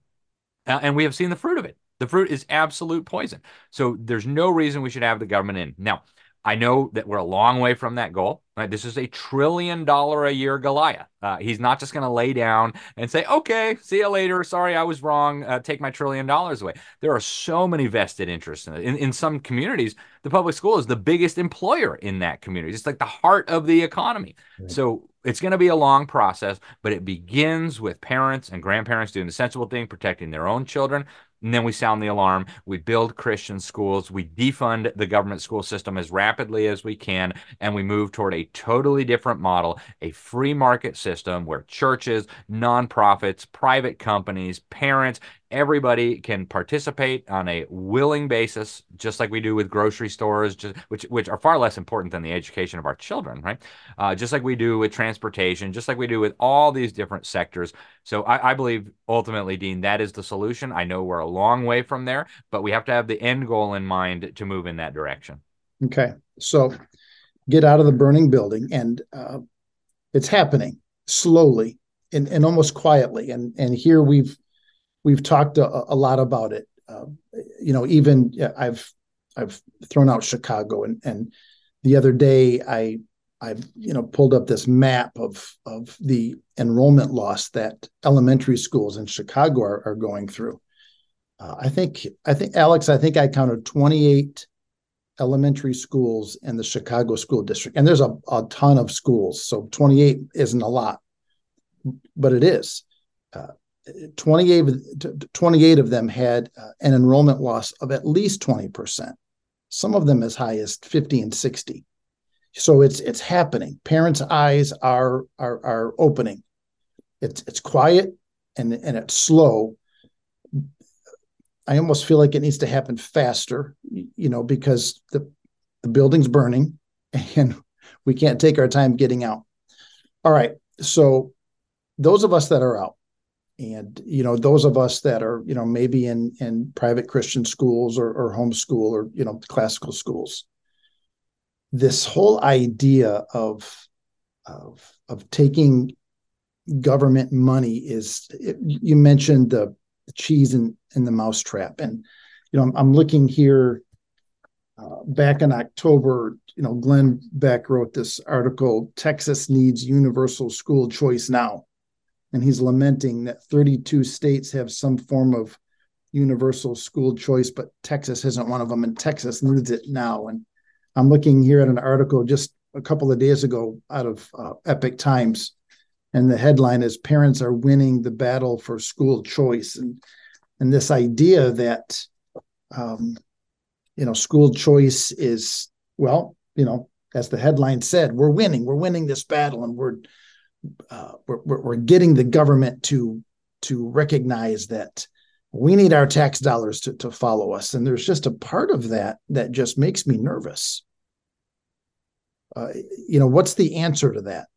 and we have seen the fruit of it. The fruit is absolute poison. So there's no reason we should have the government in. Now, I know that we're a long way from that goal. Right? This is a trillion dollar a year Goliath. Uh, he's not just going to lay down and say, "Okay, see you later. Sorry, I was wrong. Uh, take my trillion dollars away." There are so many vested interests in it. In, in some communities, the public school is the biggest employer in that community. It's like the heart of the economy. Right. So it's going to be a long process, but it begins with parents and grandparents doing the sensible thing, protecting their own children, and then we sound the alarm. We build Christian schools. We defund the government school system as rapidly as we can. And we move toward a totally different model a free market system where churches, nonprofits, private companies, parents, everybody can participate on a willing basis, just like we do with grocery stores, just, which which are far less important than the education of our children, right? Uh, just like we do with transportation, just like we do with all these different sectors. So I, I believe ultimately, Dean, that is the solution. I know we're a long way from there, but we have to have the end goal in mind to move in that direction. Okay, so get out of the burning building, and uh, it's happening slowly and, and almost quietly. And and here we've we've talked a, a lot about it. Uh, you know, even I've I've thrown out Chicago, and and the other day I I you know pulled up this map of of the enrollment loss that elementary schools in Chicago are, are going through. Uh, I think I think Alex, I think I counted 28 elementary schools in the Chicago school district, and there's a, a ton of schools, so 28 isn't a lot, but it is. Uh, 28, 28 of them had uh, an enrollment loss of at least 20%, some of them as high as 50 and 60. So it's it's happening. Parents' eyes are are are opening. It's it's quiet and and it's slow. I almost feel like it needs to happen faster, you know, because the the building's burning and we can't take our time getting out. All right. So those of us that are out, and you know those of us that are you know maybe in in private christian schools or, or homeschool or you know classical schools this whole idea of of of taking government money is you mentioned the, the cheese and, and the mousetrap. And you know i'm, I'm looking here uh, back in october you know glenn beck wrote this article texas needs universal school choice now and he's lamenting that 32 states have some form of universal school choice but texas isn't one of them and texas needs it now. And I'm looking here at an article just a couple of days ago out of uh, Epoch Times, and the headline is "Parents are winning the battle for school choice," and and this idea that um, you know school choice is well, you know, as the headline said, we're winning, we're winning this battle, and we're uh, we're, we're getting the government to to recognize that we need our tax dollars to, to follow us. And there's just a part of that that just makes me nervous. Uh, you know, what's the answer to that?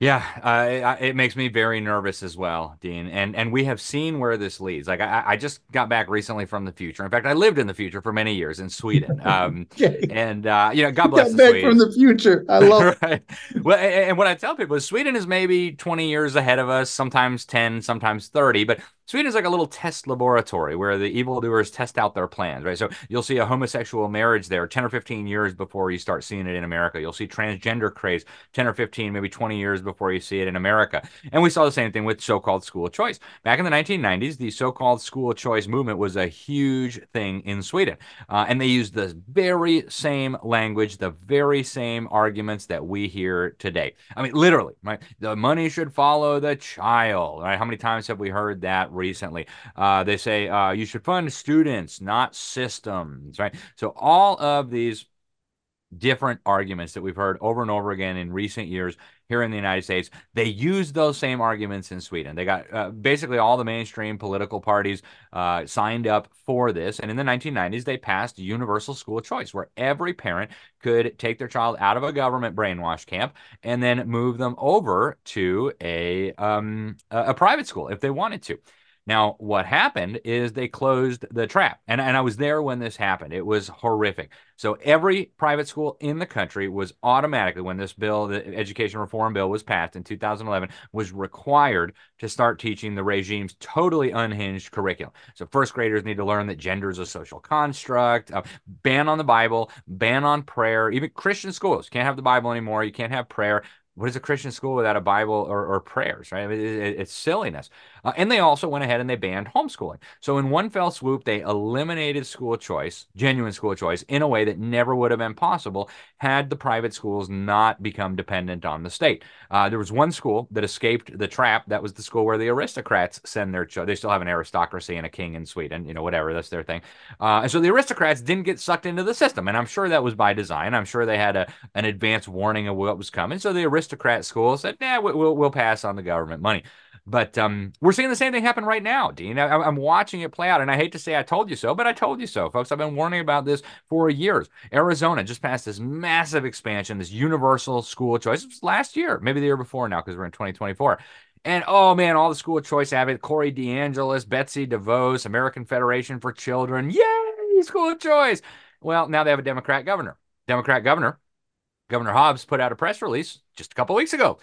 Yeah, uh, it, it makes me very nervous as well, Dean. And and we have seen where this leads. Like I, I just got back recently from the future. In fact, I lived in the future for many years in Sweden. Um. And uh, you know, God bless. Got back Swedes. from the future. I love. right. Well, and, and what I tell people is Sweden is maybe twenty years ahead of us. Sometimes ten, sometimes thirty. But Sweden is like a little test laboratory where the evildoers test out their plans, right? So you'll see a homosexual marriage there 10 or 15 years before you start seeing it in America. You'll see transgender craze 10 or 15, maybe 20 years before you see it in America. And we saw the same thing with so called school choice. Back in the 1990s, the so called school choice movement was a huge thing in Sweden. Uh, and they used the very same language, the very same arguments that we hear today. I mean, literally, right? The money should follow the child, right? How many times have we heard that? Recently. Uh, they say uh, you should fund students, not systems, right? So all of these different arguments that we've heard over and over again in recent years here in the United States. They use those same arguments in Sweden. They got uh, basically all the mainstream political parties uh, signed up for this. And in the 1990s, they passed universal school choice, where every parent could take their child out of a government brainwash camp and then move them over to a um, a private school if they wanted to. Now, what happened is they closed the trap. And, and I was there when this happened. It was horrific. So every private school in the country was automatically, when this bill, the education reform bill was passed in 2011, was required to start teaching the regime's totally unhinged curriculum. So first graders need to learn that gender is a social construct, uh, ban on the Bible, ban on prayer. Even Christian schools can't have the Bible anymore. You can't have prayer what is a Christian school without a Bible or, or prayers, right? It, it's silliness. Uh, and they also went ahead and they banned homeschooling. So in one fell swoop, they eliminated school choice, genuine school choice, in a way that never would have been possible had the private schools not become dependent on the state. Uh, there was one school that escaped the trap. That was the school where the aristocrats send their children. They still have an aristocracy and a king in Sweden, you know, whatever, that's their thing. Uh, and so the aristocrats didn't get sucked into the system. And I'm sure that was by design. I'm sure they had a, an advance warning of what was coming. So the aristocrat school said, "Nah, we'll we'll pass on the government money." But um, we're seeing the same thing happen right now, Dean. I, am watching it play out, and I hate to say I told you so, but I told you so, folks. I've been warning about this for years. Arizona just passed this massive expansion, this universal school choice. Last year, maybe the year before now, because we're in 2024. And oh man, all the school choice have it. Corey DeAngelis, Betsy DeVos, American Federation for Children. Yay, school choice. Well, now they have a Democrat governor. Democrat governor Governor Hobbs put out a press release just a couple weeks ago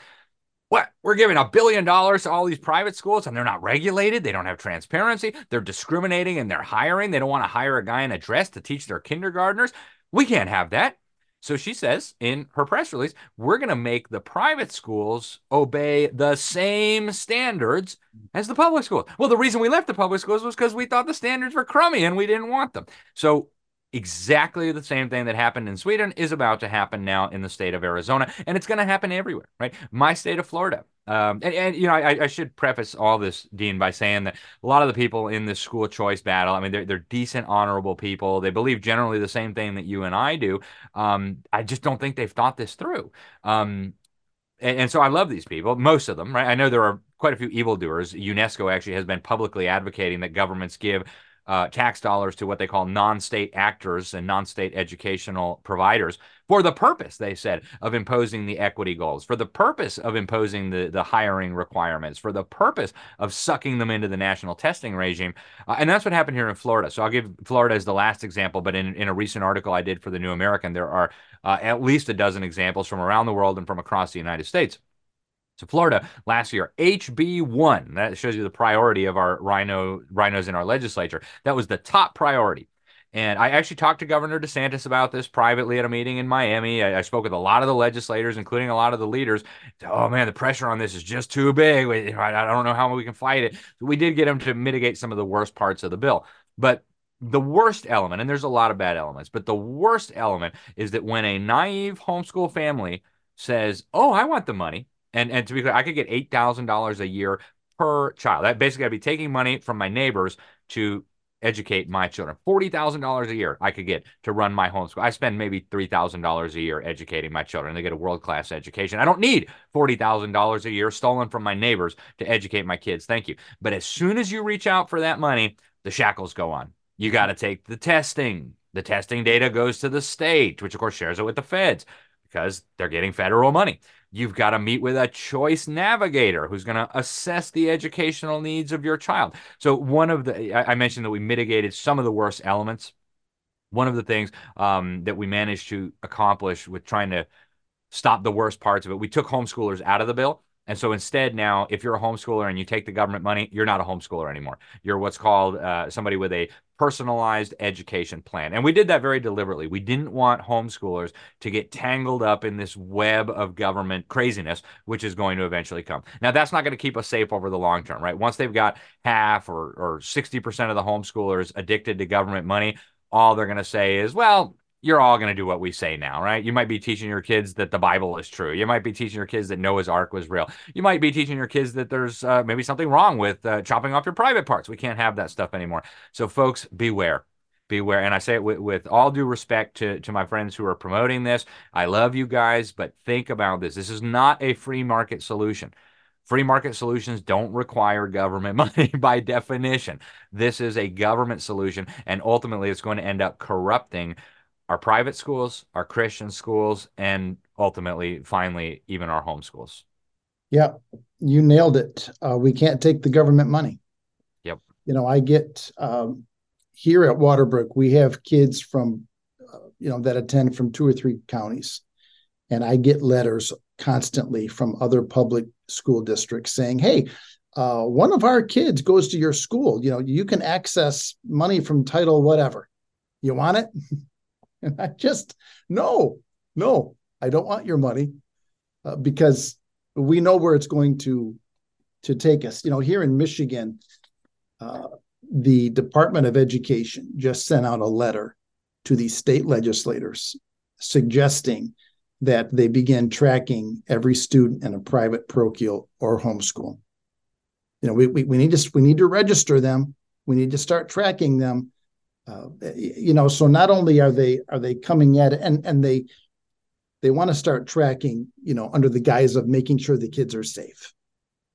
What? We're giving a billion dollars to all these private schools and they're not regulated. They don't have transparency. They're discriminating in their hiring. They don't want to hire a guy in a dress to teach their kindergartners. We can't have that. So she says in her press release, we're going to make the private schools obey the same standards as the public schools. Well, the reason we left the public schools was because we thought the standards were crummy and we didn't want them. So exactly the same thing that happened in Sweden is about to happen now in the state of Arizona, and it's going to happen everywhere, right? My state of Florida. Um, and, and, you know, I, I, should preface all this, Dean, by saying that a lot of the people in this school choice battle, I mean, they're, they're decent, honorable people. They believe generally the same thing that you and I do. Um, I just don't think they've thought this through. Um, and, and so I love these people, most of them, right? I know there are quite a few evildoers. UNESCO actually has been publicly advocating that governments give uh, tax dollars to what they call non-state actors and non-state educational providers for the purpose, they said, of imposing the equity goals, for the purpose of imposing the, the hiring requirements, for the purpose of sucking them into the national testing regime. Uh, and that's what happened here in Florida. So I'll give Florida as the last example, but in, in a recent article I did for the New American, there are uh, at least a dozen examples from around the world and from across the United States so Florida last year, HB1, that shows you the priority of our rhino rhinos in our legislature. That was the top priority. And I actually talked to Governor DeSantis about this privately at a meeting in Miami. I, I, spoke with a lot of the legislators, including a lot of the leaders. Oh man, the pressure on this is just too big. I, I don't know how we can fight it. We did get him to mitigate some of the worst parts of the bill. But the worst element, and there's a lot of bad elements, but the worst element is that when a naive homeschool family says, Oh, I want the money, and and to be clear, I could get eight thousand dollars a year per child. That basically I'd be taking money from my neighbors to educate my children. Forty thousand dollars a year I could get to run my homeschool. I spend maybe three thousand dollars a year educating my children. They get a world class education. I don't need forty thousand dollars a year stolen from my neighbors to educate my kids. Thank you. But as soon as you reach out for that money, the shackles go on. You got to take the testing. The testing data goes to the state, which of course shares it with the feds because they're getting federal money. You've got to meet with a choice navigator who's going to assess the educational needs of your child. So, one of the, I mentioned that we mitigated some of the worst elements. One of the things um, that we managed to accomplish with trying to stop the worst parts of it, we took homeschoolers out of the bill. And so instead, now, if you're a homeschooler and you take the government money, you're not a homeschooler anymore. You're what's called uh, somebody with a personalized education plan. And we did that very deliberately. We didn't want homeschoolers to get tangled up in this web of government craziness, which is going to eventually come. Now, that's not going to keep us safe over the long term, right? Once they've got half or, or 60% of the homeschoolers addicted to government money, all they're going to say is, well, you're all going to do what we say now, right? You might be teaching your kids that the Bible is true. You might be teaching your kids that Noah's Ark was real. You might be teaching your kids that there's uh, maybe something wrong with uh, chopping off your private parts. We can't have that stuff anymore. So, folks, beware. Beware. And I say it with, with all due respect to, to my friends who are promoting this. I love you guys, but think about this. This is not a free market solution. Free market solutions don't require government money by definition. This is a government solution, and ultimately it's going to end up corrupting our private schools, our Christian schools, and ultimately, finally, even our home schools. Yeah, you nailed it. Uh, we can't take the government money. Yep. You know, I get um, here at Waterbrook, we have kids from, uh, you know, that attend from two or three counties. And I get letters constantly from other public school districts saying, hey, uh, one of our kids goes to your school. You know, you can access money from title whatever. You want it? And I just, no, no, I don't want your money uh, because we know where it's going to to take us. You know, here in Michigan, uh, the Department of Education just sent out a letter to the state legislators suggesting that they begin tracking every student in a private parochial or homeschool. You know, we, we, we need to we need to register them. We need to start tracking them uh, you know so not only are they are they coming at it and and they they want to start tracking you know under the guise of making sure the kids are safe.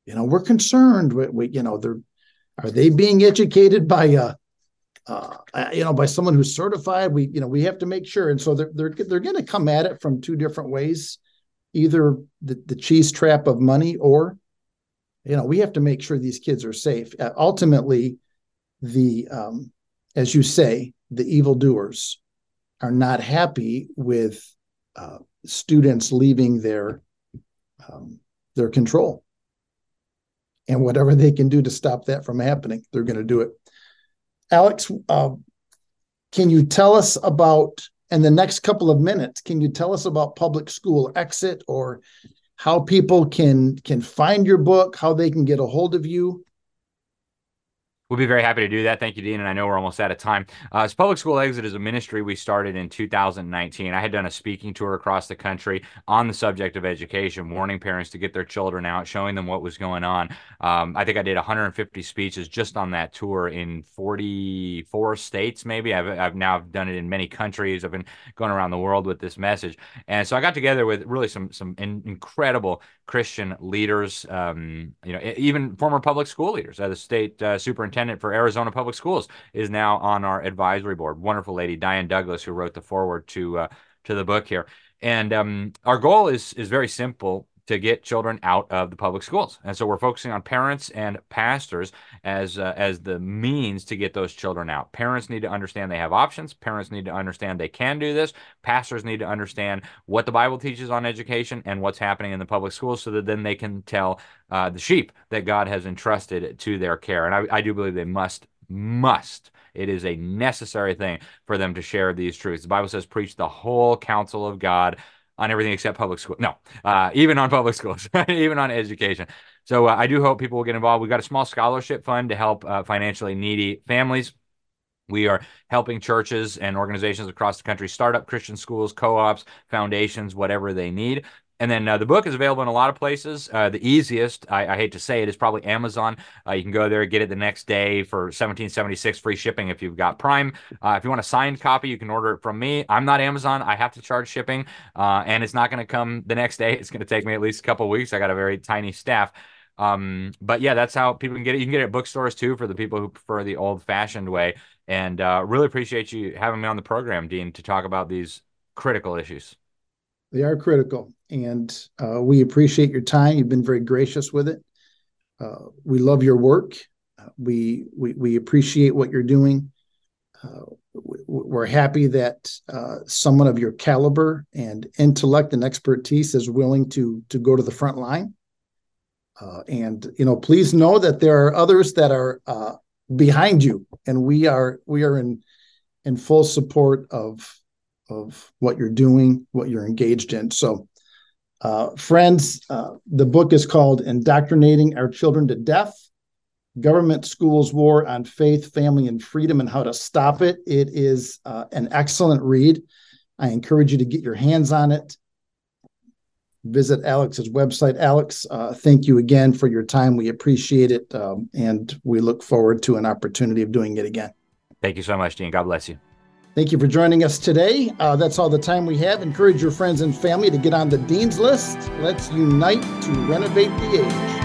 You know we're concerned with, with you know they're are they being educated by a uh, uh, you know by someone who's certified? We you know we have to make sure and so they're they're, they're going to come at it from two different ways either the, the cheese trap of money or you know we have to make sure these kids are safe. Uh, ultimately the um, as you say, the evildoers are not happy with uh, students leaving their um, their control. And whatever they can do to stop that from happening, they're going to do it. Alex, uh, can you tell us about, in the next couple of minutes, can you tell us about public school exit or how people can can find your book, how they can get a hold of you? We'll be very happy to do that. Thank you, Dean. And I know we're almost out of time. Uh, Public School Exit is a ministry we started in 2019. I had done a speaking tour across the country on the subject of education, warning parents to get their children out, showing them what was going on. Um, I think I did 150 speeches just on that tour in 44 states, maybe. I've, I've now done it in many countries. I've been going around the world with this message. And so I got together with really some, some in, incredible Christian leaders, um, you know, even former public school leaders. Uh, the state uh, superintendent superintendent for Arizona Public Schools, is now on our advisory board. Wonderful lady, Diane Douglas, who wrote the foreword to uh, to the book here. And um, our goal is is very simple to get children out of the public schools. And so we're focusing on parents and pastors as uh, as the means to get those children out. Parents need to understand they have options. Parents need to understand they can do this. Pastors need to understand what the Bible teaches on education and what's happening in the public schools so that then they can tell uh, the sheep that God has entrusted to their care. And I, I do believe they must must it is a necessary thing for them to share these truths. The Bible says, preach the whole counsel of God on everything except public school. No, uh, even on public schools, even on education. So uh, I do hope people will get involved. We've got a small scholarship fund to help uh, financially needy families. We are helping churches and organizations across the country start up Christian schools, co ops, foundations, whatever they need. And then uh, the book is available in a lot of places. Uh, the easiest, I, I, hate to say it, is probably Amazon. Uh, you can go there, get it the next day for 1776 free shipping if you've got Prime. Uh, if you want a signed copy, you can order it from me. I'm not Amazon. I have to charge shipping, uh, and it's not going to come the next day. It's going to take me at least a couple weeks. I got a very tiny staff. Um, but yeah, that's how people can get it. You can get it at bookstores too for the people who prefer the old fashioned way. And uh, really appreciate you having me on the program, Dean, to talk about these critical issues. They are critical, and uh, we appreciate your time. You've been very gracious with it. Uh, we love your work. Uh, we, we we appreciate what you're doing. Uh, we're happy that uh, someone of your caliber and intellect and expertise is willing to to go to the front line. Uh, and you know, please know that there are others that are behind you, and we are we are in in full support of of what you're doing, what you're engaged in. So, uh, friends, uh, the book is called Indoctrinating Our Children to Death Government Schools War on Faith, Family, and Freedom and How to Stop It. It is uh, an excellent read. I encourage you to get your hands on it. Visit Alex's website. Alex, uh, thank you again for your time. We appreciate it. Um, and we look forward to an opportunity of doing it again. Thank you so much, Dean. God bless you. Thank you for joining us today. Uh, that's all the time we have. Encourage your friends and family to get on the Dean's List. Let's unite to renovate the age.